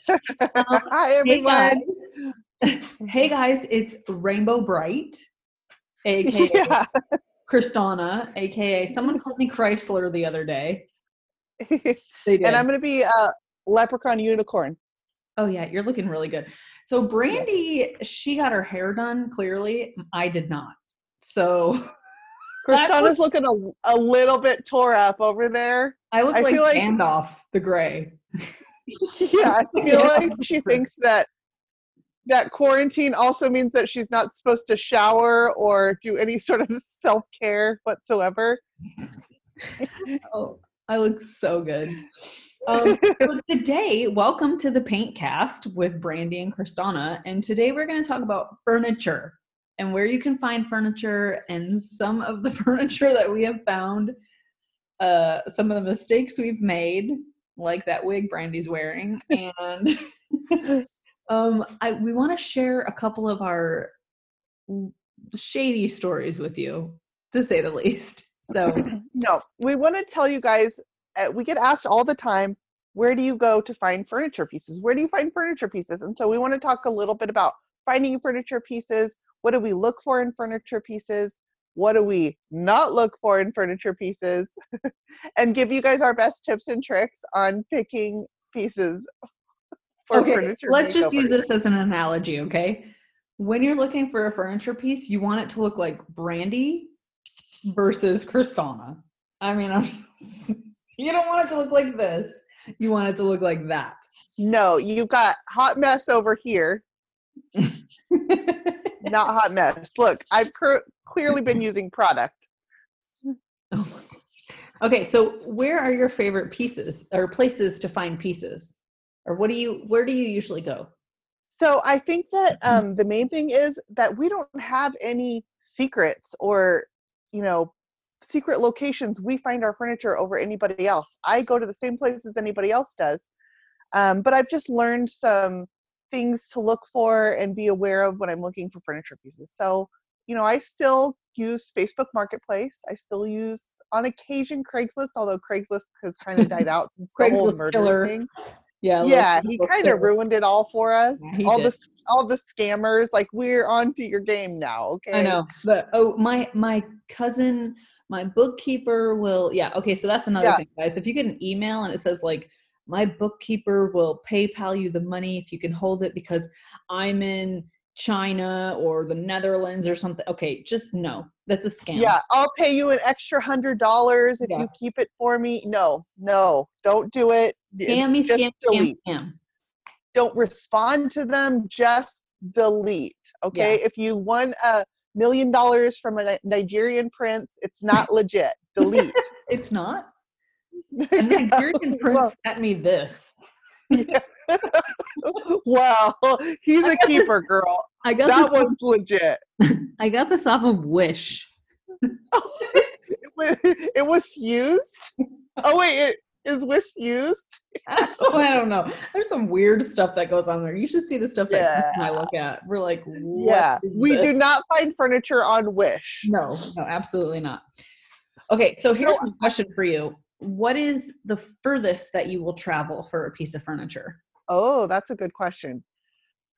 Um, Hi, hey everyone. guys. hey guys, it's Rainbow Brite, aka Yeah. Crysdawna, aka someone called me Chrysler the other day. They did. and I'm going to be a leprechaun unicorn. oh yeah, you're looking really good. So Brandy, she got her hair done. Clearly, I did not. So Crysdawna's looking a, a little bit tore up over there. I look I like feel like- Gandalf the Gray. Yeah, I feel Yeah. like she thinks that that quarantine also means that she's not supposed to shower or do any sort of self care whatsoever. Oh, I look so good. Um, so today, welcome to the Paint Cast with Brandy and Crysdawna, and today we're going to talk about furniture and where you can find furniture and some of the furniture that we have found, uh, some of the mistakes we've made, like that wig Brandy's wearing, and um, I we want to share a couple of our shady stories with you, to say the least. So. No, we want to tell you guys, uh, we get asked all the time, where do you go to find furniture pieces? Where do you find furniture pieces? And so we want to talk a little bit about finding furniture pieces. What do we look for in furniture pieces? What do we not look for in furniture pieces? and give you guys our best tips and tricks on picking pieces for okay, furniture. let's just use this as an analogy, okay? When you're looking for a furniture piece, you want it to look like Brandy versus Crysdawna. I mean, I'm you don't want it to look like this. You want it to look like that. No, you've got hot mess over here, not hot mess. Look, I've cur- clearly been using product. okay, so where are your favorite pieces or places to find pieces? Or what do you where do you usually go? So I think that Mm-hmm. um, the main thing is that we don't have any secrets or, you know, secret locations. We find our furniture over anybody else. I go to the same places anybody else does, um, but I've just learned some things to look for and be aware of when I'm looking for furniture pieces. So, you know, I still use Facebook Marketplace. I still use, on occasion, Craigslist. Although Craigslist has kind of died out since the whole Craigslist murder killer. thing Yeah. yeah he kind of ruined it all for us Yeah, all did. the all the scammers like we're on to your game now okay I know. The oh my my cousin, my bookkeeper will yeah, okay, so that's another Yeah. thing, guys. If you get an email and it says like my bookkeeper will PayPal you the money if you can hold it because I'm in China or the Netherlands or something. Okay, just no. That's a scam. yeah i'll pay you an extra hundred dollars if Yeah. you keep it for me no no don't do it Scammy, just scam, delete scam. don't respond to them just delete okay if you won a million dollars from a nigerian prince it's not legit delete It's not. A Nigerian prince well, sent me this. well he's a keeper girl I got that one's legit I got this off of Wish. it, was, it was used. Oh wait, it is Wish used? oh, I don't know. There's some weird stuff that goes on there. You should see the stuff that and I look at. We're like, what yeah, we this? do not find furniture on Wish. No, no, absolutely not. Okay, so here's So- a question for you. What is the furthest that you will travel for a piece of furniture? Oh, that's a good question.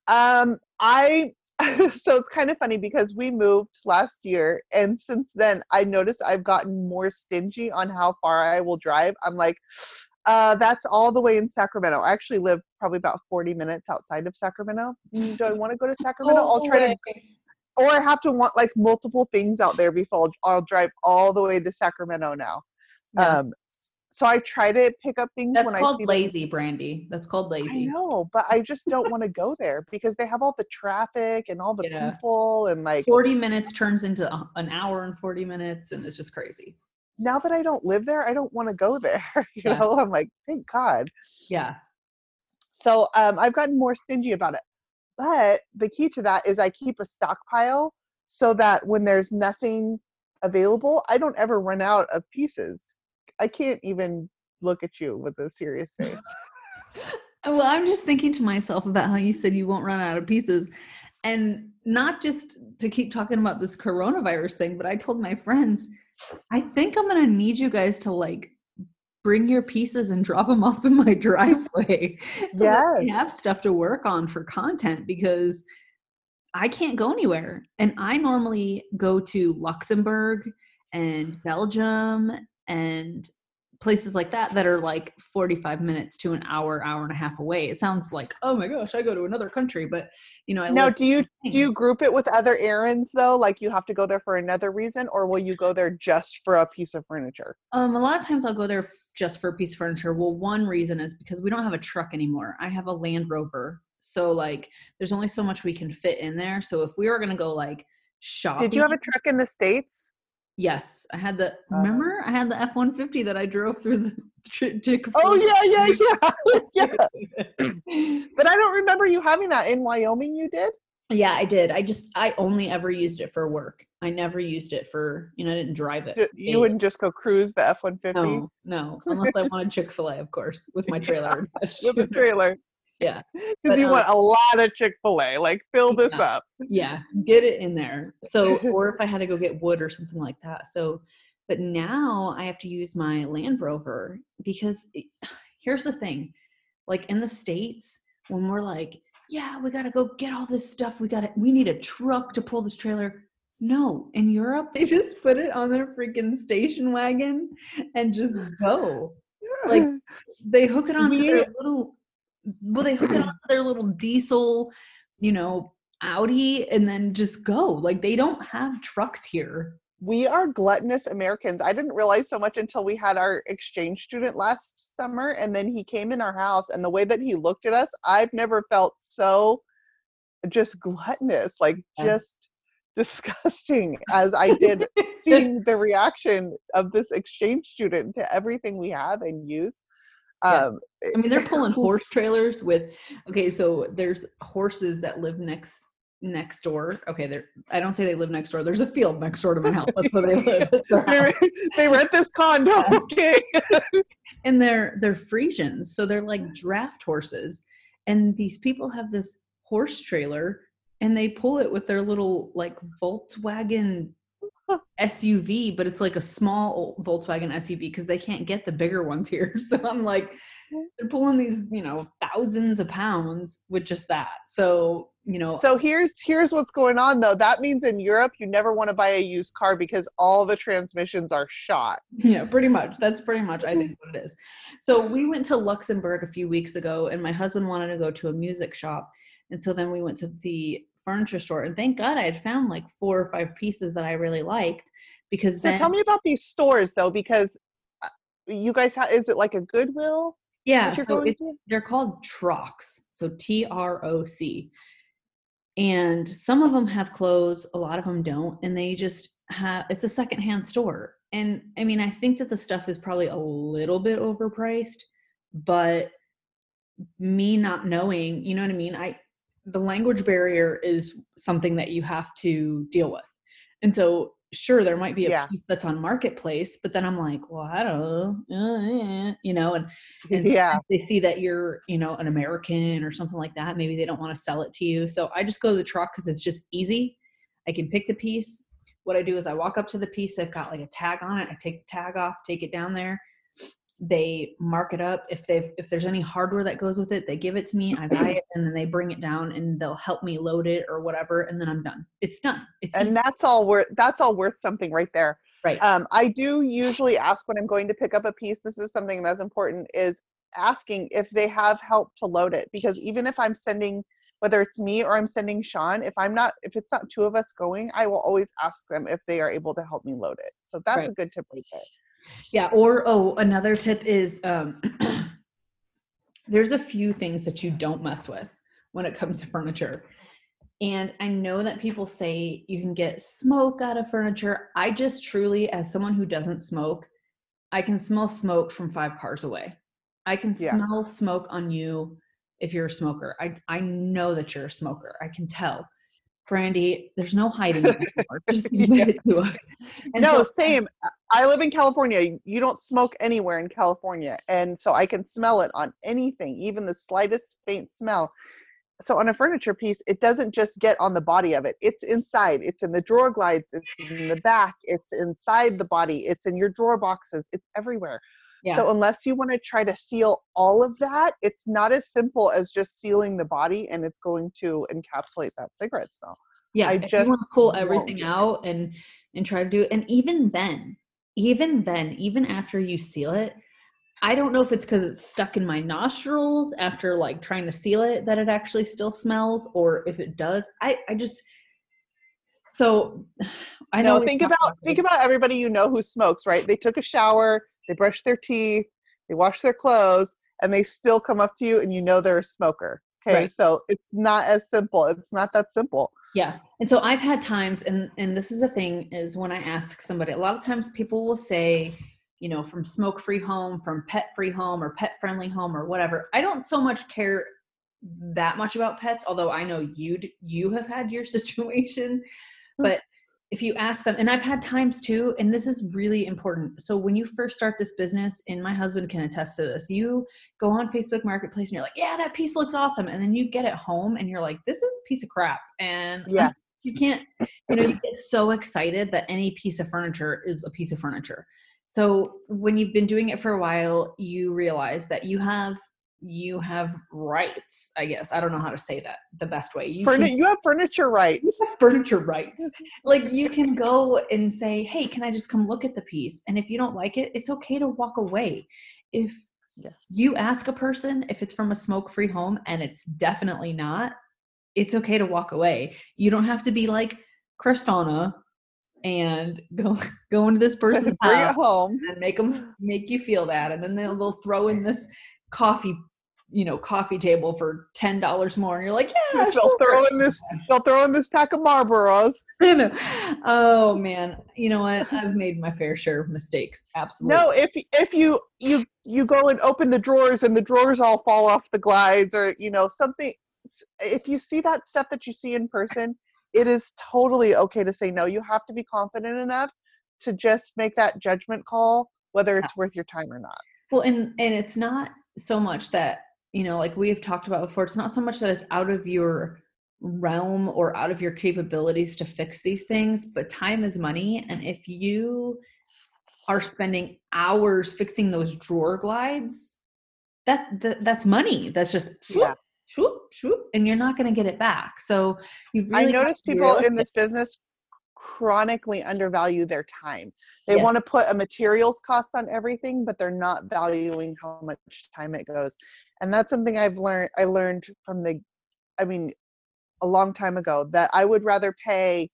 Um, I so it's kind of funny because we moved last year, and since then I noticed I've gotten more stingy on how far I will drive. I'm like, uh, that's all the way in Sacramento. I actually live probably about 40 minutes outside of Sacramento. Mm, Do I want to go to Sacramento? I'll try to or I have to want like multiple things out there before I'll, I'll drive all the way to Sacramento now. Yeah. Um, so I try to pick up things That's when I called see them. lazy, Brandy. That's called lazy. I know, but I just don't want to go there because they have all the traffic and all the Yeah. people and like 40 minutes turns into an hour and 40 minutes, and it's just crazy. now that I don't live there, I don't want to go there. You Yeah. know, I'm like, thank God. Yeah. So um, I've gotten more stingy about it. But the key to that is I keep a stockpile so that when there's nothing available, I don't ever run out of pieces. I can't even look at you with a serious face. Well, I'm just thinking to myself about how you said you won't run out of pieces. And not just to keep talking about this coronavirus thing, but I told my friends, I think I'm going to need you guys to like bring your pieces and drop them off in my driveway so yes. that we have stuff to work on for content because I can't go anywhere. And I normally go to Luxembourg and Belgium and places like that that are like 45 minutes to an hour hour and a half away. It sounds like oh my gosh i go to another country but you know I now do you do you group it with other errands though? Like you have to go there for another reason or will you go there just for a piece of furniture? Um a lot of times i'll go there just for a piece of furniture. Well one reason is because we don't have a truck anymore. I have a land rover so like there's only so much we can fit in there. So if we were going to go like shopping did you have a truck in the states Yes, I had the. Uh, remember, I had the F one fifty that I drove through the chick. Oh yeah, yeah, yeah, yeah. but I don't remember you having that in Wyoming. You did? Yeah, I did. I just I only ever used it for work. I never used it for you know I didn't drive it. You, wouldn't just go cruise the F one fifty. No, no, unless I wanted Chick Fil A, of course, with my trailer. with the trailer. Yeah, because you um, want a lot of Chick Fil A. Like fill this yeah, up. Yeah, get it in there. So, or if I had to go get wood or something like that. So, but now I have to use my Land Rover because it, here's the thing, like in the states when we're like, yeah, we got to go get all this stuff. We got to, we need a truck to pull this trailer. No, in Europe, they just put it on their freaking station wagon and just go. Like they hook it onto we, their little well they hook it onto their little diesel you know audi and then just go. Like they don't have trucks here. We are gluttonous americans. I didn't realize so much until we had our exchange student last summer and then he came in our house and the way that he looked at us i've never felt so just gluttonous like yeah. just disgusting as i did seeing the reaction of this exchange student to everything we have and use um, I mean, they're pulling horse trailers with. Okay, so there's horses that live next next door. Okay, they're. I don't say they live next door. There's a field next door to my house. That's where they live. they rent this condo. Okay. and they're they're Friesians, so they're like draft horses. And these people have this horse trailer and they pull it with their little like Volkswagen SUV, but it's like a small Volkswagen SUV because they can't get the bigger ones here. So I'm like, they're pulling these, you know, thousands of pounds with just that. So, you know. So here's here's what's going on though. That means in Europe you never want to buy a used car because all the transmissions are shot. Yeah, pretty much. That's pretty much I think what it is. So we went to Luxembourg a few weeks ago and my husband wanted to go to a music shop. And so then we went to the furniture store and thank god i had found like four or five pieces that i really liked because so then, tell me about these stores though because uh, you guys have is it like a goodwill yeah so it's, they're called trocs so t-r-o-c and some of them have clothes a lot of them don't and they just have it's a secondhand store. And i mean i think that the stuff is probably a little bit overpriced but me not knowing you know what i mean? I the language barrier is something that you have to deal with. And so, sure, there might be a yeah. piece that's on marketplace, but then I'm like, well, I don't know, you know, and, and yeah, they see that you're, you know, an American or something like that. Maybe they don't want to sell it to you. So I just go to the troc because it's just easy. I can pick the piece. What I do is I walk up to the piece. They've got like a tag on it. I take the tag off, take it down there they mark it up. If they've if there's any hardware that goes with it they give it to me i buy it and then they bring it down and they'll help me load it or whatever and then i'm done. It's done. It's and easy. that's all worth that's all worth something right there. Right. Um, i do usually ask when i'm going to pick up a piece this is something that's important is asking if they have help to load it because even if i'm sending whether it's me or i'm sending sean if i'm not if it's not two of us going i will always ask them if they are able to help me load it. So that's right. a good tip right there yeah. Or, oh, another tip is um, there's a few things that you don't mess with when it comes to furniture. And I know that people say you can get smoke out of furniture. I just truly, as someone who doesn't smoke, I can smell smoke from five cars away. I can yeah. smell smoke on you if you're a smoker. I, I know that you're a smoker. I can tell. Brandy, there's no hiding it anymore. Just admit yeah. it to us. And no, so, same. I live in California. You don't smoke anywhere in California. And so I can smell it on anything, even the slightest faint smell. So on a furniture piece, it doesn't just get on the body of it. It's inside. It's in the drawer glides. It's in the back. It's inside the body. It's in your drawer boxes. It's everywhere. Yeah. So unless you want to try to seal all of that, it's not as simple as just sealing the body and it's going to encapsulate that cigarette smell. yeah. I just want to pull won't everything out and and try to do it. And even then, even then, even after you seal it, I don't know if it's because it's stuck in my nostrils after like trying to seal it that it actually still smells, or if it does. I I just so I know. no, think about think about everybody you know who smokes, right? They took a shower, they brushed their teeth, they washed their clothes, and they still come up to you and you know they're a smoker. Okay. Right. So it's not as simple. It's not that simple. Yeah. And so I've had times and and this is a thing is when I ask somebody a lot of times people will say, you know, from smoke free home, from pet free home or pet friendly home or whatever. I don't so much care that much about pets, although I know you you have had your situation. But if you ask them and I've had times too and this is really important. So when you first start this business and my husband can attest to this. You go on Facebook Marketplace and you're like, "Yeah, that piece looks awesome." And then you get it home and you're like, "This is a piece of crap." And Yeah. you can't you know you get so excited that any piece of furniture is a piece of furniture so when you've been doing it for a while you realize that you have you have rights i guess. I don't know how to say that the best way. You, Furni- can, you have furniture rights. you have furniture rights. Like you can go and say hey can i just come look at the piece? And if you don't like it it's okay to walk away. If Yes. you ask a person if it's from a smoke free home and it's definitely not it's okay to walk away. You don't have to be like Crysdawna and go go into this person's house home. and make them make you feel that and then they'll, they'll throw in this coffee you know coffee table for ten dollars more and you're like yeah They'll sure. throw in this. They'll throw in this pack of Marlboros. Oh man you know what i've made my fair share of mistakes absolutely No, if if you you you go and open the drawers and the drawers all fall off the glides or you know something if you see that stuff that you see in person, it is totally okay to say no. You have to be confident enough to just make that judgment call whether it's worth your time or not. Well, and and it's not so much that you know, like we've talked about before. It's not so much that it's out of your realm or out of your capabilities to fix these things, but time is money, and if you are spending hours fixing those drawer glides, that's that's money. That's just Yeah. shoop, shoop, and you're not going to get it back. So you've I really got notice people in this business chronically undervalue their time. They Yes. want to put a materials cost on everything, but they're not valuing how much time it goes. And that's something I've learned I learned from the I mean a long time ago that I would rather pay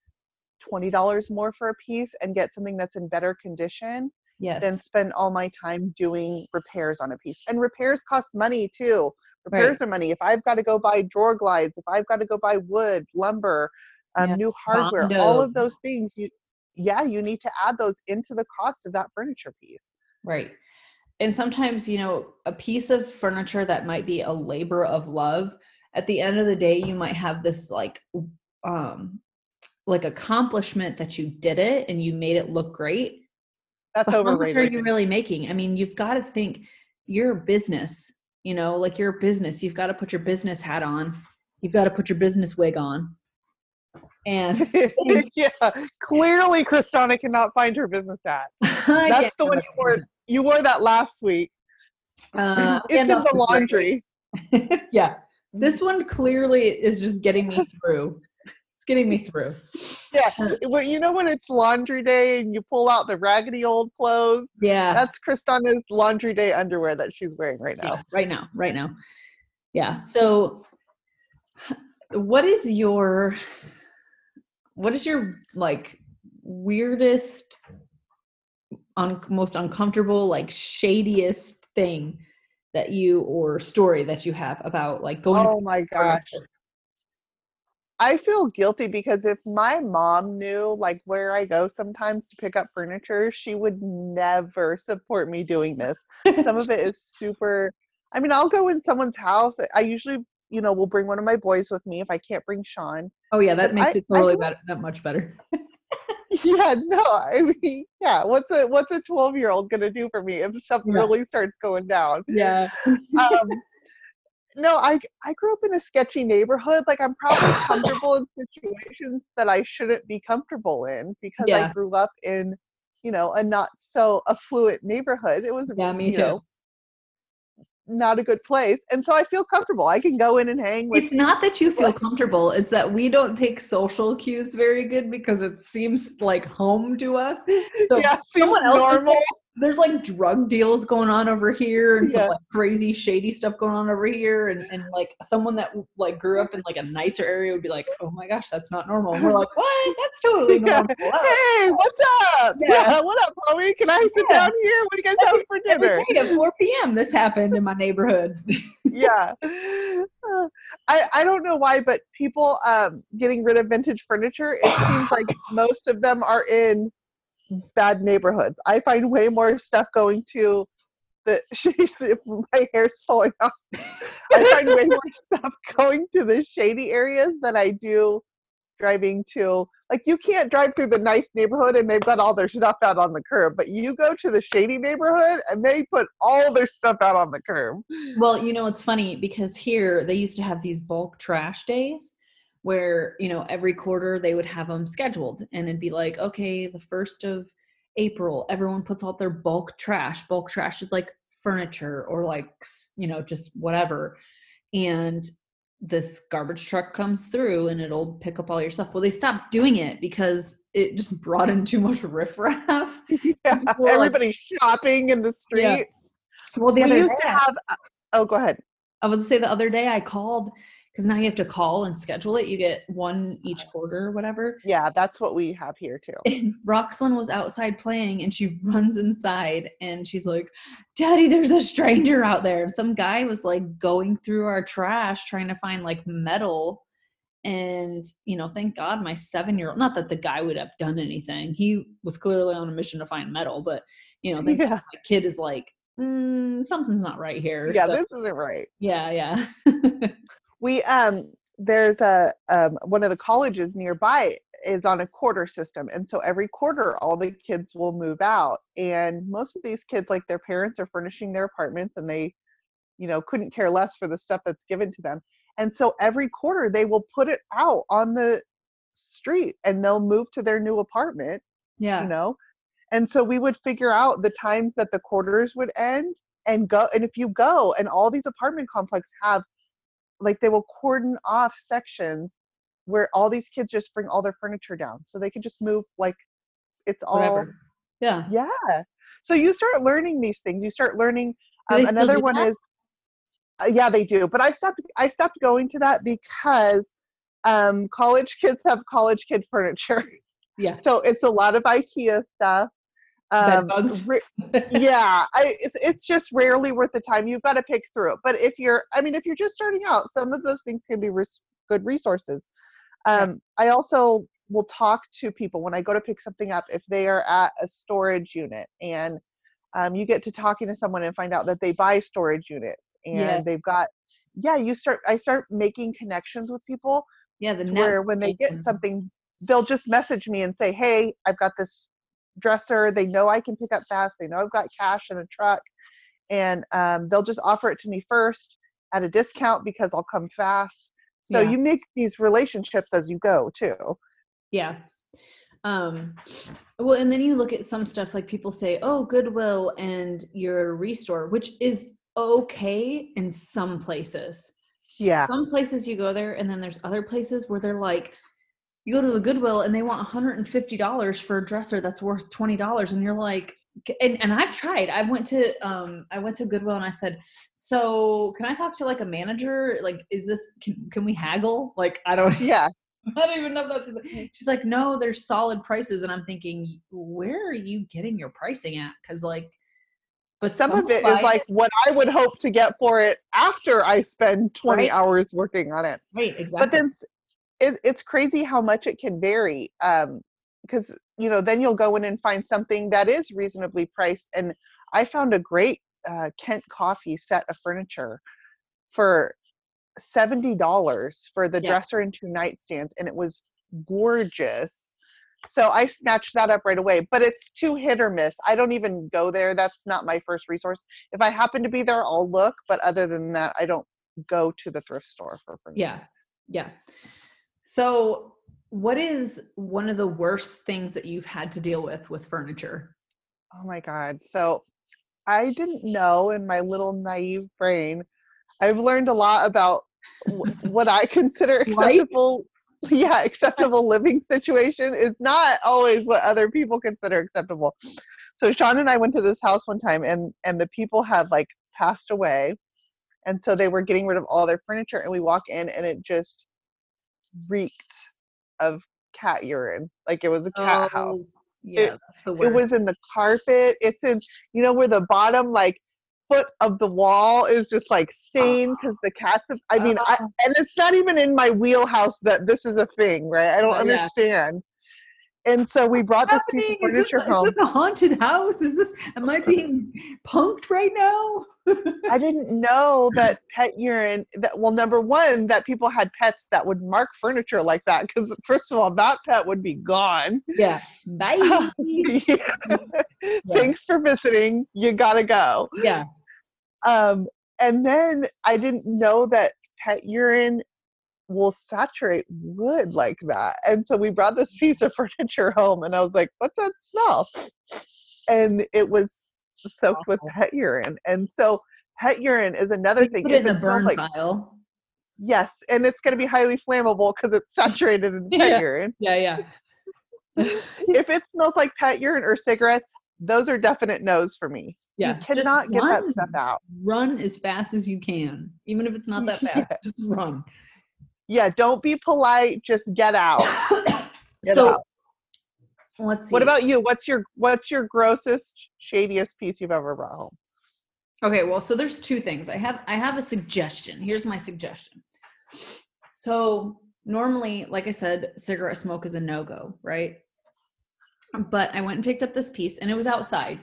$20 more for a piece and get something that's in better condition yes, than spend all my time doing repairs on a piece. And repairs cost money too. Repairs are money. If I've got to go buy drawer glides, if I've got to go buy wood, lumber, um, Yes, new hardware, all of those things, you yeah, you need to add those into the cost of that furniture piece. Right. And sometimes, you know, a piece of furniture that might be a labor of love, at the end of the day, you might have this like um like accomplishment that you did it and you made it look great. That's But how much are you really making? I mean, you've got to think you're a business, you know, like you're a business. You've got to put your business hat on. You've got to put your business wig on. And yeah, clearly Crysdawna cannot find her business hat. that's That's the one you wore. You wore that last week. Uh, it's in the laundry. yeah. This one clearly is just getting me through. It's getting me through. Yeah, well, you know when it's laundry day and you pull out the raggedy old clothes. Yeah. That's Crysdawna's laundry day underwear that she's wearing right now. yeah. Right now. Right now. Yeah. So what is your what is your like weirdest un- most uncomfortable like shadiest thing that you or story that you have about like going Oh my gosh. I feel guilty because if my mom knew like where I go sometimes to pick up furniture, she would never support me doing this. Some of it is super I mean, I'll go in someone's house. I usually, you know, will bring one of my boys with me if I can't bring Sean. oh yeah that makes I- it totally don't- better that much better Yeah, no, I mean, yeah, what's a what's a 12-year-old going to do for me if stuff Yeah. really starts going down? yeah um, no, I I grew up in a sketchy neighborhood. Like I'm probably comfortable in situations that I shouldn't be comfortable in because Yeah. I grew up in you know, a not so affluent neighborhood. It was Yeah, me you too. know, not a good place. And so I feel comfortable. I can go in and hang with It's not that you feel comfortable, it's that we don't take social cues very good because it seems like home to us. So yeah, someone else normal. There's like drug deals going on over here and some like crazy shady stuff going on over here and, and like someone that like grew up in like a nicer area would be like oh my gosh that's not normal and we're like what that's totally normal Oh, Hey, what's up? Yeah. Yeah, what up, Chloe? Can I sit Yeah. down here? What do you guys have for dinner? at 4 p.m this happened in my neighborhood yeah. Uh, I, I don't know why, but people um, getting rid of vintage furniture, it seems like most of them are in bad neighborhoods. I find way more stuff going to the if my hair's falling off. I find way more stuff going to the shady areas than I do driving to like you can't drive through the nice neighborhood and they've got all their stuff out on the curb, but you go to the shady neighborhood and they put all their stuff out on the curb. Well, you know, it's funny because here they used to have these bulk trash days where, you know, every quarter they would have them scheduled and it'd be like, okay, the first of April, everyone puts out their bulk trash. Bulk trash is like furniture or like, you know, just whatever. And this garbage truck comes through and it'll pick up all your stuff. Well, they stopped doing it because it just brought in too much riffraff. Yeah, are like- everybody's shopping in the street. Yeah. Well, the we other used day, to have. uh, Oh, go ahead. I was to say the other day I called because now you have to call and schedule it. You get one each quarter or whatever. Yeah, that's what we have here too. And Roxlyn was outside playing and she runs inside and she's like, Daddy, there's a stranger out there. And some guy was like going through our trash trying to find like metal. And, you know, thank God my seven year old, not that the guy would have done anything. He was clearly on a mission to find metal, but, you know, Yeah, my kid is like, mm, something's not right here. yeah, So- this isn't right. yeah, yeah. We um, there's a um, one of the colleges nearby is on a quarter system, and so every quarter all the kids will move out, and most of these kids, like their parents, are furnishing their apartments, and they, you know, couldn't care less for the stuff that's given to them, and so every quarter they will put it out on the street, and they'll move to their new apartment, yeah. you know and so we would figure out the times that the quarters would end and go and if you go and all these apartment complexes have like they will cordon off sections where all these kids just bring all their furniture down so they can just move like it's all Whatever. Yeah. yeah so you start learning these things you start learning um, another one that? is uh, yeah they do but i stopped i stopped going to that because um college kids have college kid furniture Yeah. so it's a lot of ikea stuff um, ra- yeah I, it's, it's just rarely worth the time. You've got to pick through. It but if you're i mean if you're just starting out some of those things can be res- good resources. Um, i also will talk to people when i go to pick something up if they are at a storage unit and um, you get to talking to someone and find out that they buy storage units and Yes. they've got yeah you start i start making connections with people yeah. The where when they get something they'll just message me and say hey i've got this dresser they know i can pick up fast they know i've got cash in a truck and um, they'll just offer it to me first at a discount because i'll come fast so Yeah. you make these relationships as you go too Yeah. Um well and then you look at some stuff like people say, "Oh, Goodwill and your ReStore," which is okay in some places. yeah Some places you go there and then there's other places where they're like you go to the Goodwill and they want $150 for a dresser that's worth $20 and you're like and, and I've tried. I went to um I went to Goodwill and I said, "So, can I talk to like a manager? Like is this can, can we haggle?" Like I don't yeah I don't even know if that's. She's like, no, there's solid prices, and I'm thinking, where are you getting your pricing at? Because like, but some of it is like what i would hope to get for it after i spend 20 Right. hours working on it right, exactly. but then it, it's crazy how much it can vary um because you know then you'll go in and find something that is reasonably priced and i found a great uh, Kent Coffey set of furniture for $70 for the Yeah. dresser and two nightstands and it was gorgeous so i snatched that up right away but it's too hit or miss i don't even go there that's not my first resource if i happen to be there i'll look but other than that i don't go to the thrift store for furniture yeah, yeah. So, what is one of the worst things that you've had to deal with with furniture? Oh my God. So I didn't know in my little naive brain. I've learned a lot about what I consider acceptable. Yeah, acceptable living situation is not always what other people consider acceptable. So Sean and I went to this house one time, and and the people had like passed away, and so they were getting rid of all their furniture. And we walk in, and it just reeked of cat urine, like it was a cat house. Oh, Yeah, It- it was in the carpet it's in you know where the bottom like foot of the wall is just like stained because the cats have, i mean I, Oh. and it's not even in my wheelhouse that this is a thing right? I don't yeah. understand and so we brought this piece of happening? Is this, furniture home Is this a haunted house? Is this? Am I being punked right now? i didn't know that pet urine that well number one that people had pets that would mark furniture like that because first of all that pet would be gone Yeah. Bye. thanks for visiting you gotta go yeah. Um, and then I didn't know that pet urine will saturate wood like that. And so we brought this piece of furniture home and I was like, what's that smell? And it was soaked with pet urine. And so pet urine is another thing. Put it in the burn like, pile. yes, and it's going to be highly flammable because it's saturated in pet Yeah. urine. Yeah, yeah. If it smells like pet urine or cigarettes, those are definite no's for me. Yeah. You Just cannot get that run. stuff out. Run as fast as you can, even if it's not that fast. Yeah. Just run. Yeah, don't be polite, just get out. Get so out. let's see. What about you? What's your what's your grossest, shadiest piece you've ever brought home? Okay, well, so there's two things. I have I have a suggestion. Here's my suggestion. So normally, like I said, cigarette smoke is a no-go, right? But I went and picked up this piece and it was outside.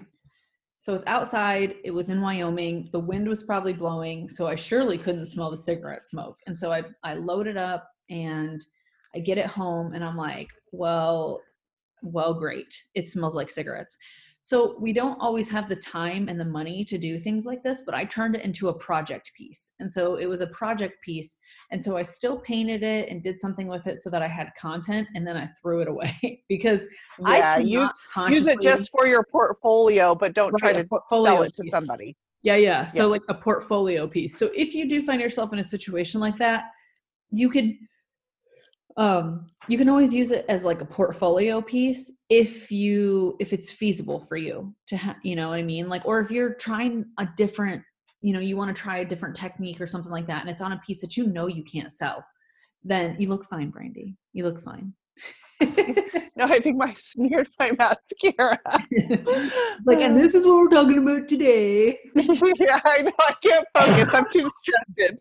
So it's outside, it was in Wyoming, the wind was probably blowing, so I surely couldn't smell the cigarette smoke. And so I I load it up and I get it home and I'm like, well, well, great. It smells like cigarettes. So we don't always have the time and the money to do things like this, but I turned it into a project piece. And so it was a project piece. And so I still painted it and did something with it so that I had content and then I threw it away because Yeah, I use use it just for your portfolio, but don't try Right, to portfolio sell it to piece. somebody. Yeah, yeah. So Yeah. like a portfolio piece. So if you do find yourself in a situation like that, you could um you can always use it as like a portfolio piece if you if it's feasible for you to ha- you know what I mean? Like or if you're trying a different, you know, you want to try a different technique or something like that and it's on a piece that you know you can't sell, then you look fine, Brandy. You look fine. No, I think my smeared my mascara. like and this is what we're talking about today. yeah, I know. I can't focus. I'm too distracted.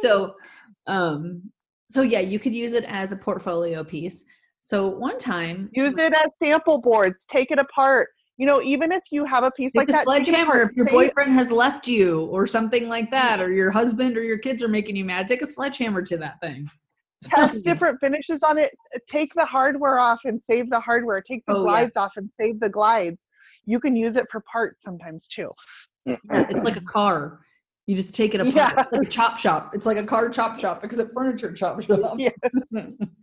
so um so yeah you could use it as a portfolio piece so one time Use it as sample boards. Take it apart. You know, even if you have a piece like a that, sledgehammer if your boyfriend has left you or something like that or your husband or your kids are making you mad take a sledgehammer to that thing test different finishes on it. Take the hardware off and save the hardware. Take the Oh, yeah. glides off and save the glides. You can use it for parts sometimes too. Yeah, it's like a car you just take it apart Yeah. it's like a chop shop it's like a car chop shop because a furniture chop shop Yes.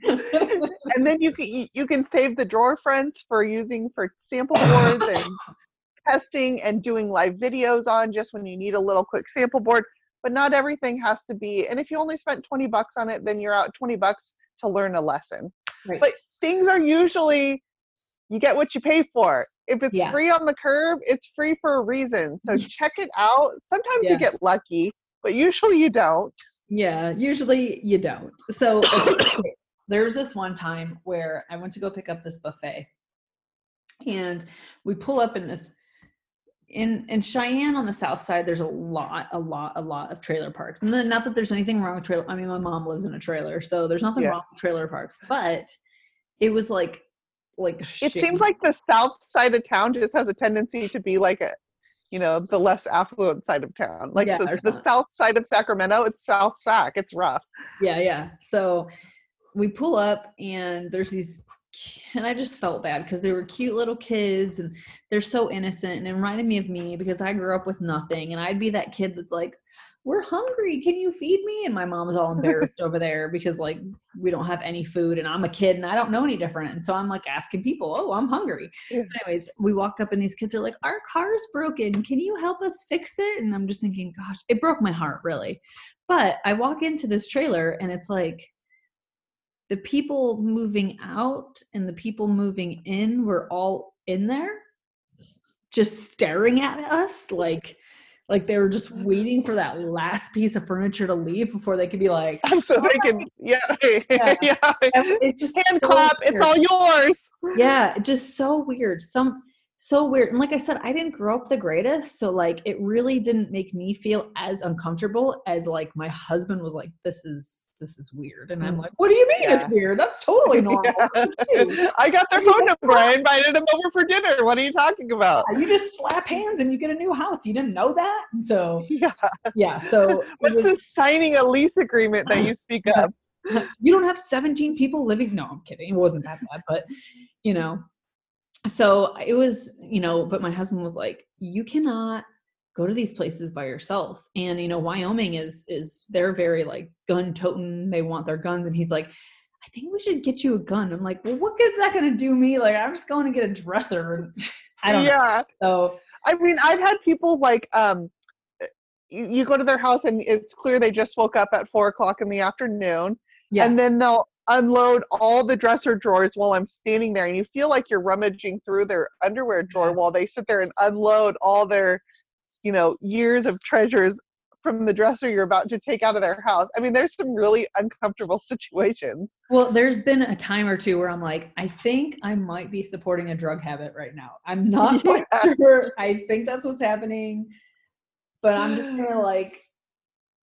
and then you can you can save the drawer fronts for using for sample boards and testing and doing live videos on just when you need a little quick sample board but not everything has to be and if you only spent 20 bucks on it then you're out 20 bucks to learn a lesson Right. but things are usually you get what you pay for if it's Yeah. free on the curb it's free for a reason so check it out sometimes Yeah. you get lucky but usually you don't Yeah, usually you don't. So okay, there was this one time where I went to go pick up this buffet, and we pull up in this in in Cheyenne on the south side. There's a lot, a lot, a lot of trailer parks, and then not that there's anything wrong with trailer. I mean, my mom lives in a trailer, so there's nothing Yeah. wrong with trailer parks, but it was like like it seems like the south side of town just has a tendency to be like a you know the less affluent side of town. Like Yeah, the, the south side of sacramento it's south sac it's rough. Yeah yeah. So we pull up and there's these and i just felt bad because they were cute little kids and they're so innocent and it reminded me of me because i grew up with nothing and i'd be that kid that's like we're hungry. Can you feed me? And my mom's all embarrassed over there because like we don't have any food and I'm a kid and I don't know any different. And so I'm like asking people, oh, I'm hungry. Yeah. So, anyways, we walk up and these kids are like, our car's broken. Can you help us fix it? And I'm just thinking, gosh, it broke my heart, really. But I walk into this trailer and it's like the people moving out and the people moving in were all in there just staring at us like like they were just waiting for that last piece of furniture to leave before they could be like so they can, yeah, Yeah. yeah. it's just Hand so clap. It's all yours. yeah just so weird some so weird and like i said i didn't grow up the greatest so like it really didn't make me feel as uncomfortable as like my husband was like this is this is weird and i'm Mm. like what do you mean Yeah. it's weird that's totally normal Yeah. I got their phone number. I invited them over for dinner. What are you talking about? you just slap hands and you get a new house you didn't know that And so Yeah. yeah so What's was- this signing a lease agreement that you speak of? you don't have 17 people living no i'm kidding it wasn't that bad but you know so it was you know but my husband was like you cannot go to these places by yourself. And you know wyoming is is they're very like gun toting. They want their guns. And he's like i think we should get you a gun. I'm like well what good's that going to do me? Like i'm just going to get a dresser. And i don't know. Yeah. so I mean, I've had people like, um, you, you go to their house and it's clear they just woke up at four o'clock in the afternoon, yeah. And then they'll unload all the dresser drawers while I'm standing there, and you feel like you're rummaging through their underwear drawer while they sit there and unload all their, you know, years of treasures from the dresser you're about to take out of their house. I mean, there's some really uncomfortable situations. Well, there's been a time or two where I'm like, I think I might be supporting a drug habit right now. I'm not quite Yeah. sure. I think that's what's happening, but I'm just of like,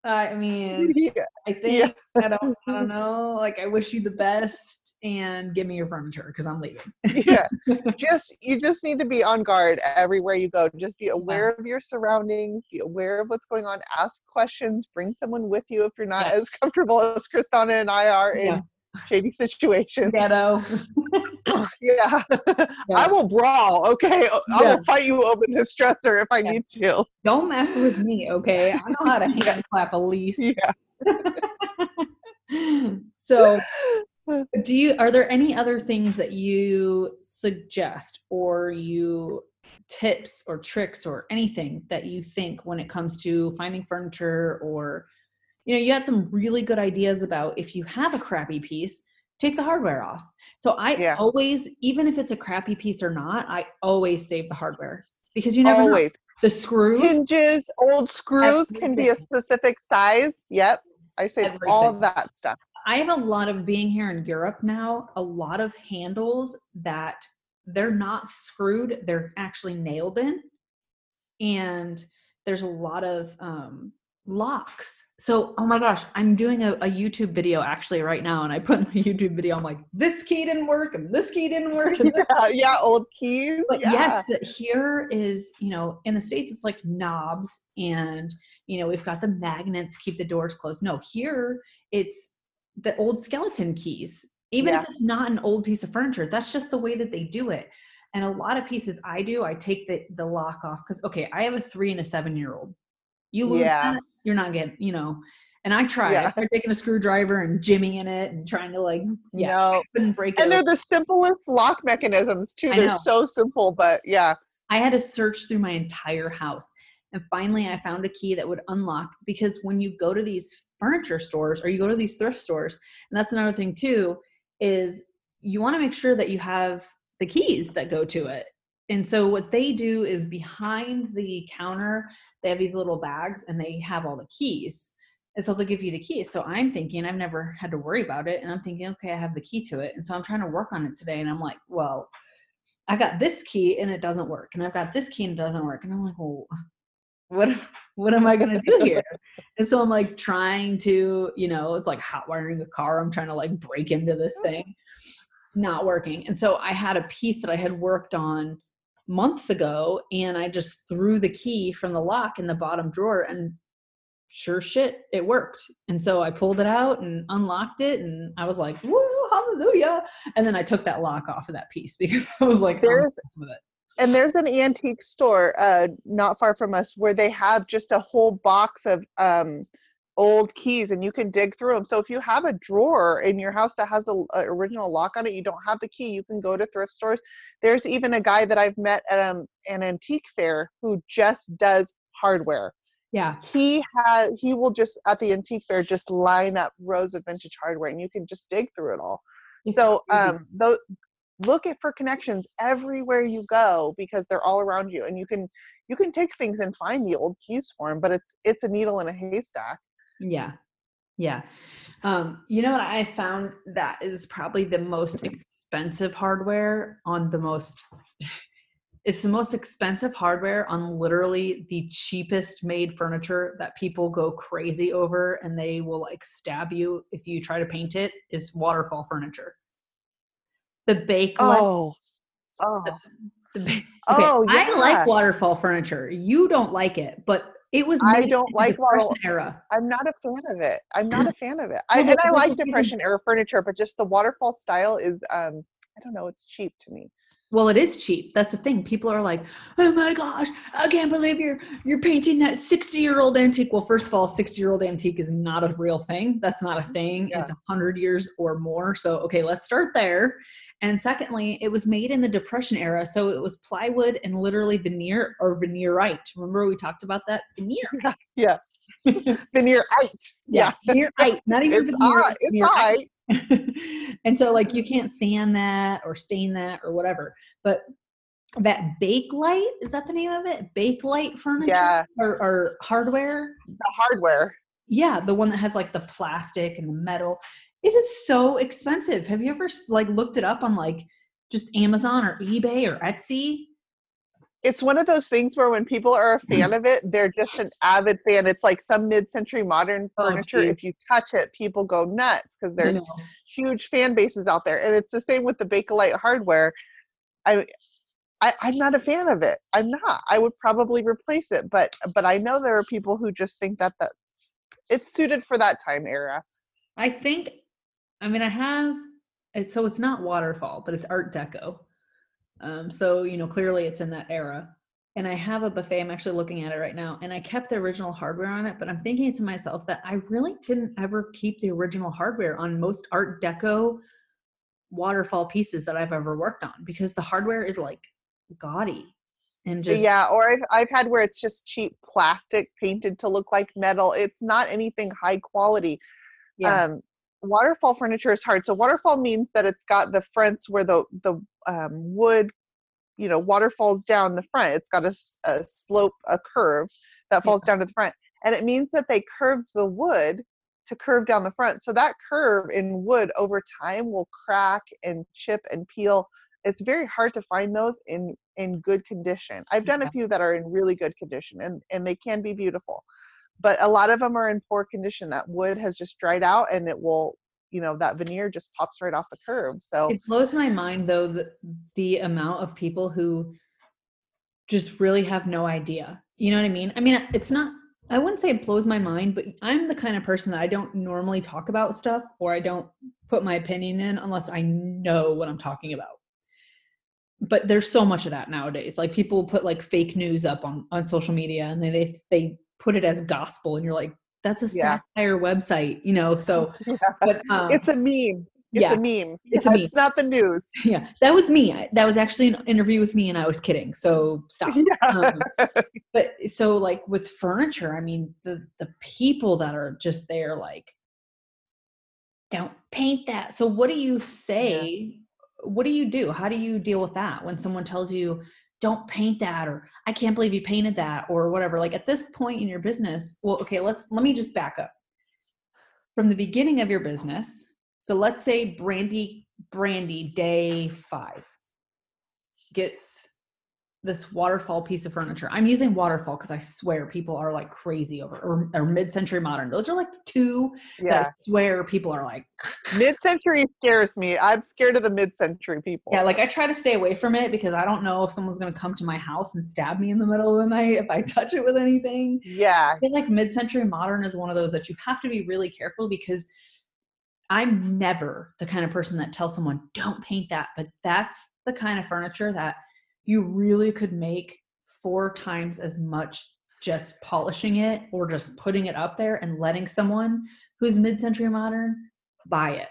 I mean, yeah. I think I don't, I don't know. Like, I wish you the best and give me your furniture because I'm leaving. yeah just you just need to be on guard everywhere you go just be aware of your surroundings be aware of what's going on ask questions bring someone with you if you're not Yeah. as comfortable as crysdawna and i are in Yeah. shady situations Ghetto. yeah i will brawl okay i Yeah. will fight you over this dresser if i Yeah. need to Don't mess with me, okay? I know how to hand clap a lease. yeah so do you are there any other things that you suggest or you tips or tricks or anything that you think when it comes to finding furniture or you know you had some really good ideas about if you have a crappy piece take the hardware off. So i Yeah. always even if it's a crappy piece or not i always save the hardware because you never know. the screws? Hinges old screws can be a specific size. Yep. I all everything. of that stuff I have a lot of being here in Europe now, a lot of handles that they're not screwed, they're actually nailed in. And there's a lot of um, locks. So, oh my gosh, I'm doing a, a YouTube video actually right now. And I put in my YouTube video, I'm like, this key didn't work and this key didn't work. Yeah, yeah old keys but yeah. yes, here is, you know, in the States, it's like knobs and, you know, we've got the magnets, keep the doors closed. No, here it's the old skeleton keys. Even Yeah. if it's not an old piece of furniture, that's just the way that they do it. And a lot of pieces I do, I take the, the lock off because, okay, I have a three and a seven year old. You lose Yeah. that, you're not getting, you know. And I tried. Yeah. I taking a screwdriver and jimmying in it and trying to like, yeah, no couldn't break it. and they're the simplest lock mechanisms too I they're know. so simple but yeah I had to search through my entire house. And finally, I found a key that would unlock because when you go to these furniture stores or you go to these thrift stores, and that's another thing too, is you want to make sure that you have the keys that go to it. And so, what they do is behind the counter, they have these little bags and they have all the keys. And so they'll give you the keys. So I'm thinking, I've never had to worry about it. And I'm thinking, okay, I have the key to it. And so I'm trying to work on it today. And I'm like, well, I got this key and it doesn't work, and I've got this key and it doesn't work, and I'm like, well, what what am I gonna do here? and so I'm like trying to, you know, it's like hot wiring a car. I'm trying to like break into this mm-hmm. thing, not working. And so I had a piece that I had worked on months ago, and I just threw the key from the lock in the bottom drawer, and sure shit, it worked. And so I pulled it out and unlocked it, and I was like, woo, hallelujah. And then I took that lock off of that piece because I was like, There's- with it. And there's an antique store uh, not far from us where they have just a whole box of um, old keys and you can dig through them so if you have a drawer in your house that has a, a, original lock on it you don't have the key you can go to thrift stores. There's even a guy that i've met at um, an antique fair who just does hardware. Yeah. He has he will just at the antique fair just line up rows of vintage hardware and you can just dig through it all. It's so crazy. um those look at for connections everywhere you go because they're all around you and you can you can take things and find the old keys for them but it's it's a needle in a haystack. Yeah. Yeah. Um, you know what i found that is probably the most expensive hardware on the most it's the most expensive hardware on literally the cheapest made furniture that people go crazy over and they will like stab you if you try to paint it is waterfall furniture the bake oh oh. the, the, okay, oh yeah. i like waterfall furniture. You don't like it but it was i don't like waterfall era. I'm not a fan of it. I'm not a fan of it. I, and i like depression era furniture but just the waterfall style is um i don't know it's cheap to me well it is cheap that's the thing people are like oh my gosh i can't believe you're you're painting that 60 year old antique well first of all 60 year old antique is not a real thing that's not a mm-hmm. thing yeah. it's 100 years or more so okay let's start there and secondly, it was made in the Depression era. So it was plywood and literally veneer or veneerite. Remember we talked about that? Veneer. Yeah. veneerite. Yeah. yeah. Veneerite. Not even it's veneer. It's I. and so like you can't sand that or stain that or whatever. But that Bakelite is that the name of it? Bakelite furniture yeah. or, or hardware? The hardware. Yeah, the one that has like the plastic and the metal it is so expensive. Have you ever like looked it up on like just Amazon or eBay or Etsy? It's one of those things where when people are a mm-hmm. fan of it, they're just an avid fan. It's like some mid-century modern oh, furniture. Oh, if you touch it, people go nuts because there's huge fan bases out there. And it's the same with the Bakelite hardware. I I, am not a fan of it. I'm not. I would probably replace it, but but I know there are people who just think that that's it's suited for that time era. I think I mean, I have it, so it's not waterfall, but it's Art Deco. Um, so you know, clearly it's in that era. And I have a buffet. I'm actually looking at it right now, and I kept the original hardware on it. But I'm thinking to myself that I really didn't ever keep the original hardware on most Art Deco waterfall pieces that I've ever worked on because the hardware is like gaudy and just yeah or I've, I've had where it's just cheap plastic painted to look like metal it's not anything high quality yeah. um waterfall furniture is hard. So waterfall means that it's got the fronts where the the um, wood, you know, waterfalls down the front. It's got a, a slope, a curve that falls yeah. down to the front, and it means that they curved the wood to curve down the front. So that curve in wood over time will crack and chip and peel. It's very hard to find those in in good condition. I've done yeah. a few that are in really good condition, and and they can be beautiful but a lot of them are in poor condition. That wood has just dried out and it will, you know, that veneer just pops right off the curb. So it blows my mind though the, the amount of people who just really have no idea. You know what I mean? I mean, it's not I wouldn't say it blows my mind, but I'm the kind of person that I don't normally talk about stuff or I don't put my opinion in unless I know what I'm talking about. But there's so much of that nowadays. Like people put like fake news up on on social media and they they they put it as gospel and you're like that's a yeah. satire website you know so yeah. but, um, it's a meme it's yeah, a meme it's a meme. It's not the news. Yeah, that was me. That was actually an interview with me, and I was kidding. So stop. Yeah. Um, but so like with furniture, I mean the the people that are just there, like, don't paint that. So what do you say? What do you do? How do you deal with that when someone tells you don't paint that or i can't believe you painted that or whatever. Like at this point in your business well okay let's let me just back up. From the beginning of your business so let's say brandy brandy day five gets this waterfall piece of furniture. I'm using waterfall because I swear people are like crazy over or, or mid-century modern. Those are like the two yeah. that I swear people are like mid-century scares me. I'm scared of the mid-century people. Yeah, like I try to stay away from it because I don't know if someone's gonna come to my house and stab me in the middle of the night if I touch it with anything. Yeah. I feel like mid-century modern is one of those that you have to be really careful because I'm never the kind of person that tells someone don't paint that, but that's the kind of furniture that you really could make four times as much just polishing it or just putting it up there and letting someone who's mid-century modern buy it.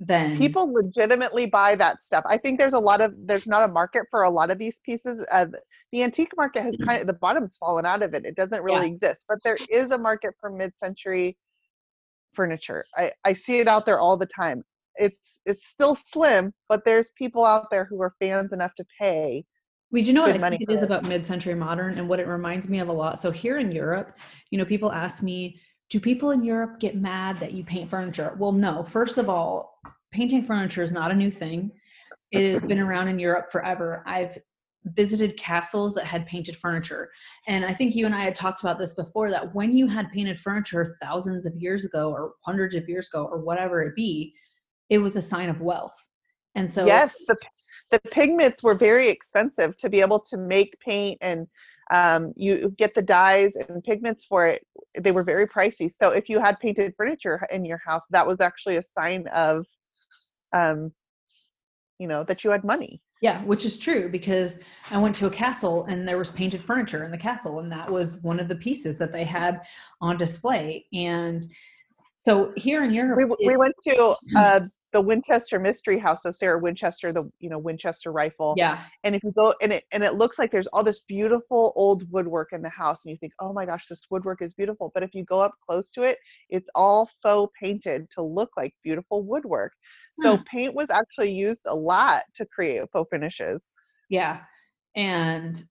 Then people legitimately buy that stuff. I think there's a lot of there's not a market for a lot of these pieces of the antique market has mm-hmm. kind of the bottom's fallen out of it. It doesn't really yeah. exist but there is a market for mid-century furniture. I i see it out there all the time. It's it's still slim but there's people out there who are fans enough to pay we do you know what I think it is about mid-century modern and what it reminds me of a lot. So here in Europe, you know, people ask me, do people in Europe get mad that you paint furniture? Well, no. First of all, painting furniture is not a new thing. It has been around in Europe forever. I've visited castles that had painted furniture. And I think you and I had talked about this before that when you had painted furniture thousands of years ago or hundreds of years ago or whatever it be, it was a sign of wealth. And so Yes, the the pigments were very expensive to be able to make paint and um, you get the dyes and pigments for it they were very pricey. So if you had painted furniture in your house that was actually a sign of um, you know that you had money. Yeah which is true because i went to a castle and there was painted furniture in the castle and that was one of the pieces that they had on display. And so here in europe we, we went to uh, the Winchester Mystery House So Sarah Winchester, the you know Winchester rifle. Yeah. And if you go and it and it looks like there's all this beautiful old woodwork in the house, and you think, oh my gosh, this woodwork is beautiful. But if you go up close to it, it's all faux painted to look like beautiful woodwork. So hmm. paint was actually used a lot to create faux finishes. Yeah. And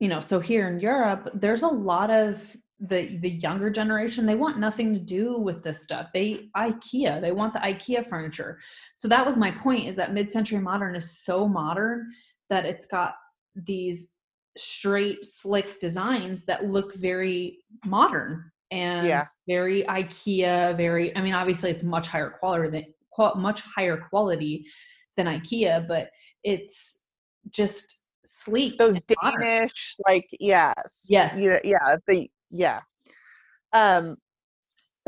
you know, so here in Europe, there's a lot of the the younger generation they want nothing to do with this stuff they ikea they want the ikea furniture so that was my point is that mid-century modern is so modern that it's got these straight slick designs that look very modern and yeah. very ikea very i mean obviously it's much higher quality than much higher quality than ikea but it's just sleek those danish modern. like yes yes yeah yeah the yeah. Um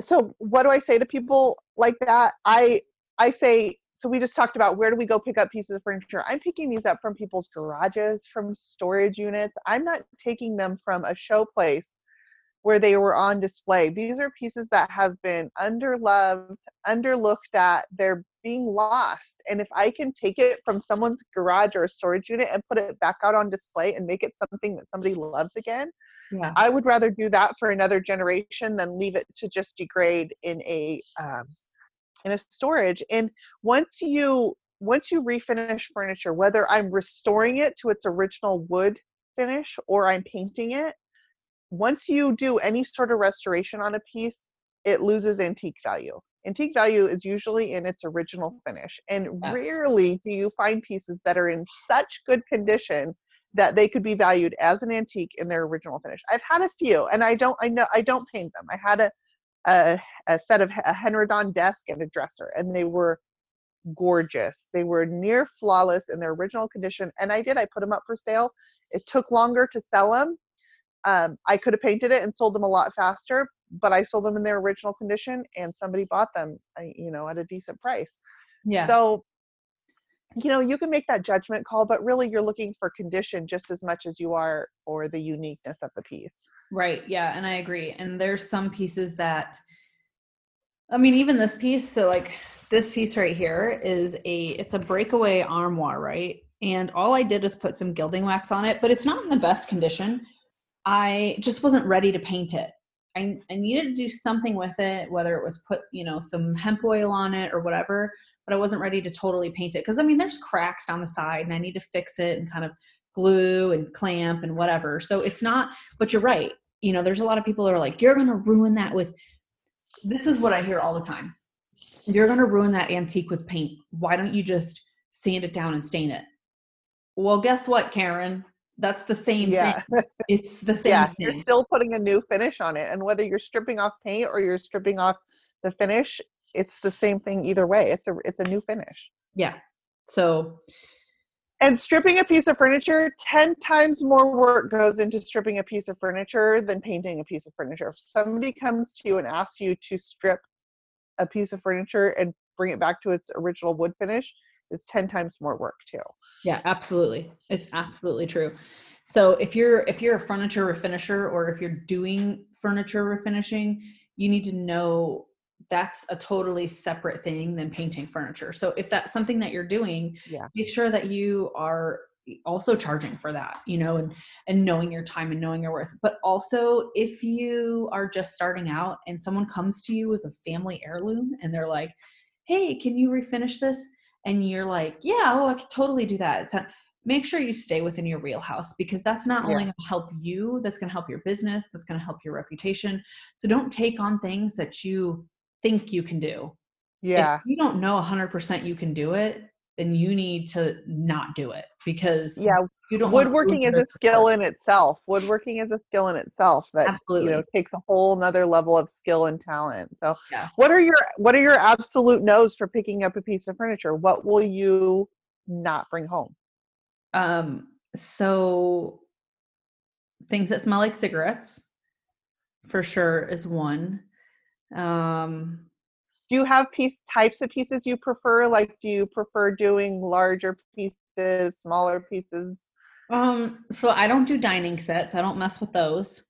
so what do i say to people like that? I i say so we just talked about where do we go pick up pieces of furniture? I'm picking these up from people's garages from storage units. I'm not taking them from a show place where they were on display these are pieces that have been underloved underlooked at they're being lost. And if I can take it from someone's garage or a storage unit and put it back out on display and make it something that somebody loves again, yeah. I would rather do that for another generation than leave it to just degrade in a um, in a storage. And once you once you refinish furniture, whether I'm restoring it to its original wood finish or I'm painting it, once you do any sort of restoration on a piece, it loses antique value. Antique value is usually in its original finish and yeah. rarely do you find pieces that are in such good condition that they could be valued as an antique in their original finish. I've had a few and i don't i know i don't paint them. I had a a, a set of a henredon desk and a dresser and they were gorgeous. They were near flawless in their original condition and i did. I put them up for sale. It took longer to sell them um, I could have painted it and sold them a lot faster, but I sold them in their original condition and somebody bought them, uh, you know, at a decent price. Yeah. So, you know, you can make that judgment call, but really you're looking for condition just as much as you are for the uniqueness of the piece. Right. Yeah. And I agree. And there's some pieces that, I mean, even this piece, so like this piece right here is a, it's a breakaway armoire, right? And all I did is put some gilding wax on it, but it's not in the best condition. I just wasn't ready to paint it. I, I needed to do something with it, whether it was put, you know, some hemp oil on it or whatever, but I wasn't ready to totally paint it. Cause I mean, there's cracks down the side and I need to fix it and kind of glue and clamp and whatever. So it's not, but you're right. You know, there's a lot of people that are like, you're going to ruin that with, this is what I hear all the time. You're going to ruin that antique with paint. Why don't you just sand it down and stain it? Well, guess what, Karen? That's the same yeah. Thing. It's the same yeah, thing. You're still putting a new finish on it. And whether you're stripping off paint or you're stripping off the finish, it's the same thing either way. It's a it's a new finish. Yeah. So and stripping a piece of furniture 10 times more work goes into stripping a piece of furniture than painting a piece of furniture if somebody comes to you and asks you to strip a piece of furniture and bring it back to its original wood finish is 10 times more work too. Yeah, absolutely. It's absolutely true. So if you're if you're a furniture refinisher or if you're doing furniture refinishing, you need to know that's a totally separate thing than painting furniture. So if that's something that you're doing, Yeah. make sure that you are also charging for that, you know, and and knowing your time and knowing your worth. But also if you are just starting out and someone comes to you with a family heirloom and they're like, "Hey, can you refinish this?" And you're like, "Yeah, oh, I could totally do that." It's not, make sure you stay within your wheelhouse because that's not Yeah. only going to help you, that's going to help your business, that's going to help your reputation. So don't take on things that you think you can do. Yeah. If you don't know 100% you can do it, then you need to not do it because Yeah. you don't Woodworking is a skill in itself. Woodworking is a skill in itself that you Absolutely. know takes a whole nother level of skill and talent. So Yeah. what are your what are your absolute no's for picking up a piece of furniture? What will you not bring home? Um, so things that smell like cigarettes for sure is one. Um, Do you have piece types of pieces you prefer? Like do you prefer doing larger pieces, smaller pieces? um, so I don't do dining sets. I don't mess with those.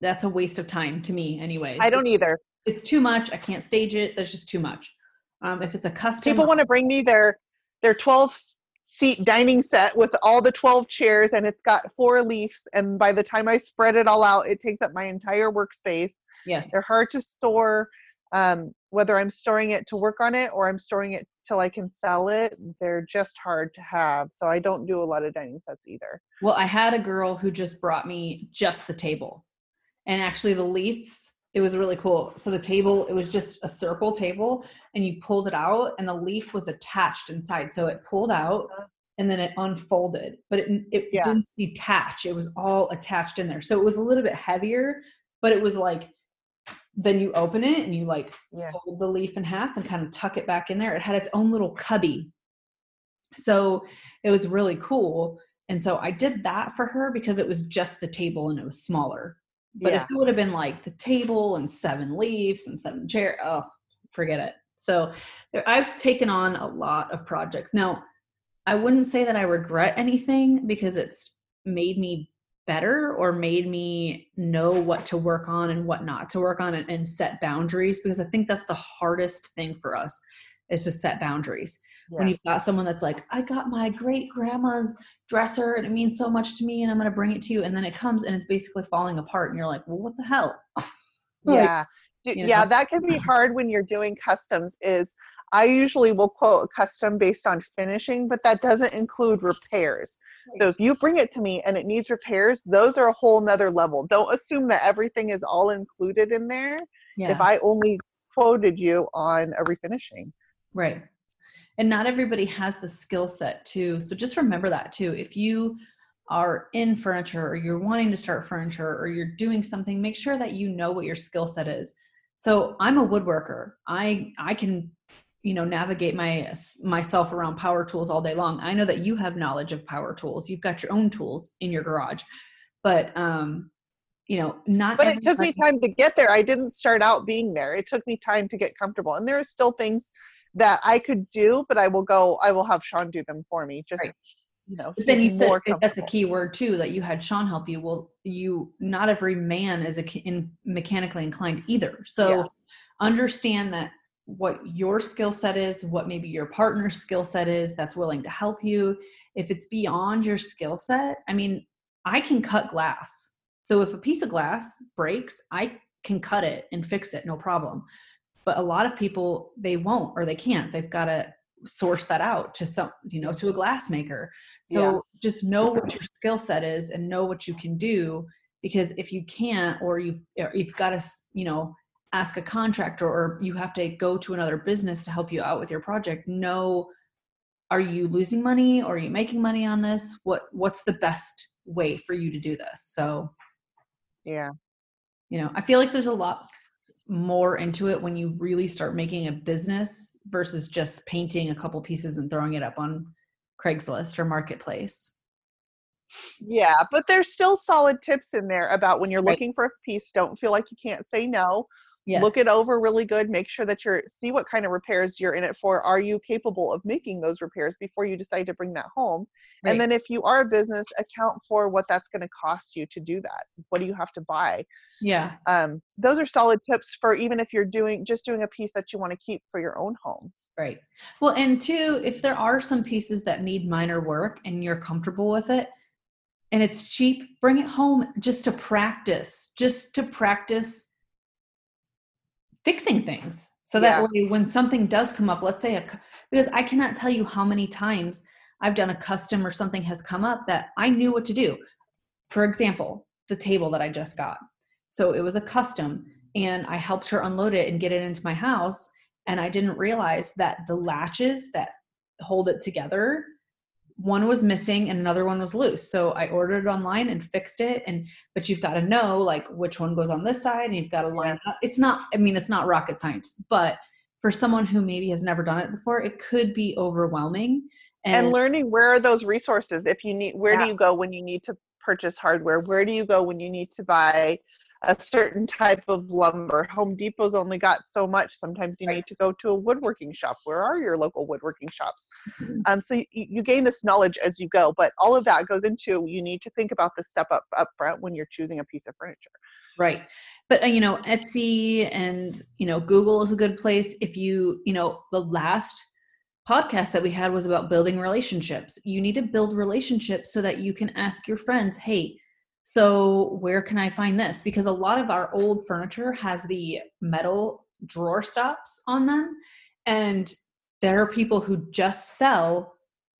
That's a waste of time to me anyways. I don't either. it's too much. I can't stage it. There's just too much. Um, if it's a custom, People want to bring me their their 12 seat dining set with all the 12 chairs and it's got four leaves and by the time I spread it all out it takes up my entire workspace. yes, They're hard to store um, whether I'm storing it to work on it or I'm storing it till I can sell it. They're just hard to have. So I don't do a lot of dining sets either. Well, I had a girl who just brought me just the table. And actually the leaves, it was really cool. So the table, it was just a circle table and you pulled it out and the leaf was attached inside. So it pulled out uh-huh. and then it unfolded, but it it Yeah. didn't detach. It was all attached in there. So it was a little bit heavier, but it was like then you open it and you like Yeah. fold the leaf in half and kind of tuck it back in there. It had its own little cubby. So it was really cool. And so I did that for her because it was just the table and it was smaller. But Yeah. if it would have been like the table and seven leaves and seven chair, oh, forget it. So I've taken on a lot of projects. Now, I wouldn't say that I regret anything because it's made me better or made me know what to work on and what not to work on and, and set boundaries because I think that's the hardest thing for us is to set boundaries. When you've got someone that's like, I got my great grandma's dresser and it means so much to me and I'm going to bring it to you. And then it comes and it's basically falling apart and you're like, well, what the hell? Yeah yeah know? that can be hard when you're doing customs is i usually will quote a custom based on finishing but that doesn't include repairs so if you bring it to me and it needs repairs those are a whole nother level don't assume that everything is all included in there yeah. if i only quoted you on a refinishing Right. And not everybody has the skill set too. So just remember that too. If you are in furniture or you're wanting to start furniture or you're doing something, make sure that you know what your skill set is. So I'm a woodworker. I I can you know navigate my myself around power tools all day long. I know that you have knowledge of power tools. You've got your own tools in your garage. But um you know, not but it took me time to get there i didn't start out being there it took me time to get comfortable and there are still things that i could do but i will go i will have sean do them for me just Right. you know But then you said that's a key word too that you had Sean help you. Well, you not every man is a, in mechanically inclined either. So Yeah. understand that what your skill set is, what maybe your partner's skill set is that's willing to help you. If it's beyond your skill set, I mean, I can cut glass. So if a piece of glass breaks, I can cut it and fix it, no problem. But a lot of people they won't or they can't. They've got to source that out to some, you know, to a glass maker. So Yeah. just know what your skill set is and know what you can do because if you can't or you've or you've got to, you know, ask a contractor or you have to go to another business to help you out with your project, know are you losing money or are you making money on this? What what's the best way for you to do this? So yeah you know i feel like there's a lot more into it when you really start making a business versus just painting a couple pieces and throwing it up on craigslist or marketplace Yeah, but there's still solid tips in there about when you're Right. looking for a piece, don't feel like you can't say no. Yes. look it over really good make sure that you're see what kind of repairs you're in it for are you capable of making those repairs before you decide to bring that home Right. and then if you are a business account for what that's going to cost you to do that what do you have to buy yeah. um, those are solid tips for even if you're doing just doing a piece that you want to keep for your own home Right. Well, and two, if there are some pieces that need minor work and you're comfortable with it and it's cheap, bring it home just to practice, just to practice fixing things. So that Yeah. way when something does come up, let's say a because I cannot tell you how many times I've done a custom or something has come up that I knew what to do. For example, the table that I just got. So it was a custom and I helped her unload it and get it into my house and I didn't realize that the latches that hold it together one was missing and another one was loose. So I ordered it online and fixed it and but you've got to know like which one goes on this side and you've got to line up. It's not I mean it's not rocket science, but for someone who maybe has never done it before, it could be overwhelming. and, learning where are those resources if you need where Yeah. do you go when you need to purchase hardware where do you go when you need to buy a certain type of lumber home depot's only got so much sometimes you Right. need to go to a woodworking shop where are your local woodworking shops Mhm. um, so you, you gain this knowledge as you go but all of that goes into you need to think about the step up up front when you're choosing a piece of furniture Right. But uh, you know, Etsy and you know, Google is a good place if you, you know, the last podcast that we had was about building relationships. You need to build relationships so that you can ask your friends, "Hey, so where can I find this?" Because a lot of our old furniture has the metal drawer stops on them and there are people who just sell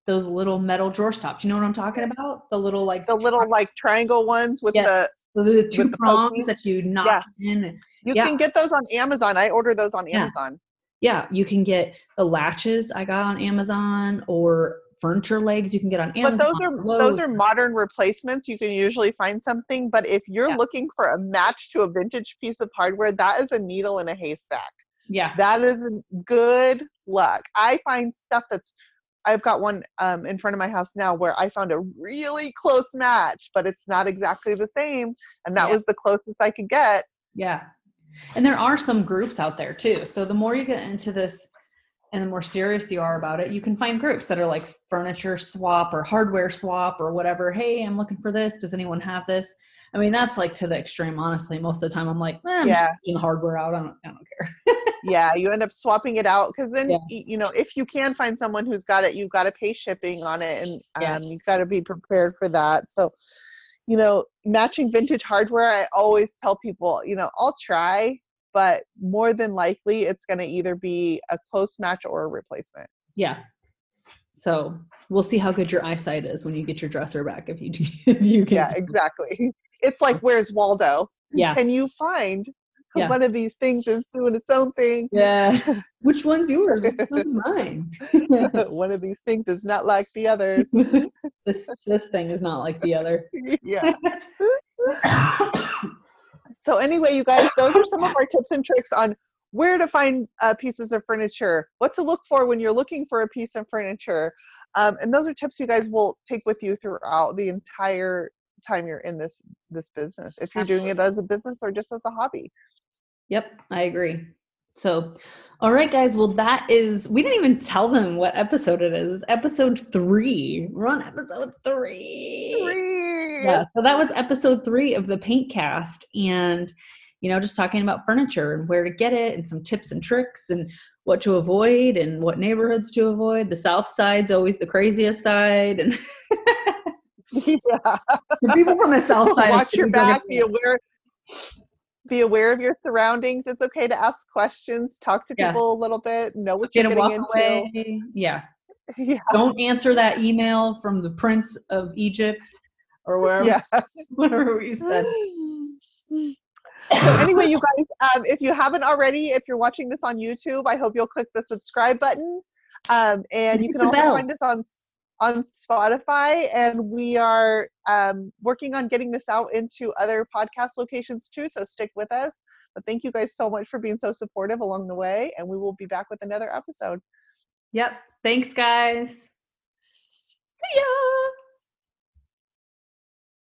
those little metal drawer stops. You know what I'm talking about? The little like the little like triangle ones with Yes. the the two prongs pokies? that you knock Yeah. in. you Yeah. can get those on amazon i order those on Yeah. amazon Yeah, you can get the latches I got on Amazon or furniture legs you can get on Amazon. But those are Lowe's. those are modern replacements. You can usually find something. But if you're Yeah. looking for a match to a vintage piece of hardware, that is a needle in a haystack. yeah, That is good luck. I find stuff that's I've got one um, in front of my house now where I found a really close match, but it's not exactly the same, and that Yeah. was the closest I could get. yeah. And there are some groups out there too. So the more you get into this and the more serious you are about it, you can find groups that are like furniture swap or hardware swap or whatever. Hey, I'm looking for this. Does anyone have this? I mean, that's like to the extreme, honestly. Most of the time I'm like, eh, I'm just Yeah. taking the hardware out. I don't, I don't care. Yeah, you end up swapping it out because then Yeah. you know if you can find someone who's got it, you've got to pay shipping on it, and Yeah. um, you've got to be prepared for that. So, you know, matching vintage hardware, I always tell people, you know, I'll try, but more than likely, it's going to either be a close match or a replacement. Yeah. So we'll see how good your eyesight is when you get your dresser back. If you if you can. Yeah, exactly. It's like, where's Waldo? Yeah. Can you find Yeah. one of these things is doing its own thing? Yeah. Which one's yours? Which one's mine? one of these things is not like the others. this this thing is not like the other. yeah. So anyway, you guys, those are some of our tips and tricks on where to find uh, pieces of furniture, what to look for when you're looking for a piece of furniture, um, and those are tips you guys will take with you throughout the entire time you're in this this business. If you're doing it as a business or just as a hobby. Yep, I agree. So, all right, guys. Well, that is. We didn't even tell them what episode it is. It's episode three. We're on episode three. Three. Yeah so that was episode three of the Paintcast and you know just talking about furniture and where to get it and some tips and tricks and what to avoid and what neighborhoods to avoid the south side's always the craziest side and yeah. the people from the south side Watch your cities are gonna back. Be aware. Be aware of your surroundings. It's okay to ask questions. Talk to Yeah. people a little bit. Know what get you're getting into. away yeah Yeah. don't answer that email from the prince of egypt or wherever Yeah. whatever we said so anyway, you guys, um, if you haven't already, if you're watching this on YouTube, I hope you'll click the subscribe button. Um, and you can also find us on on Spotify, and we are um, working on getting this out into other podcast locations too. So stick with us. But thank you guys so much for being so supportive along the way, and we will be back with another episode. yep thanks guys see ya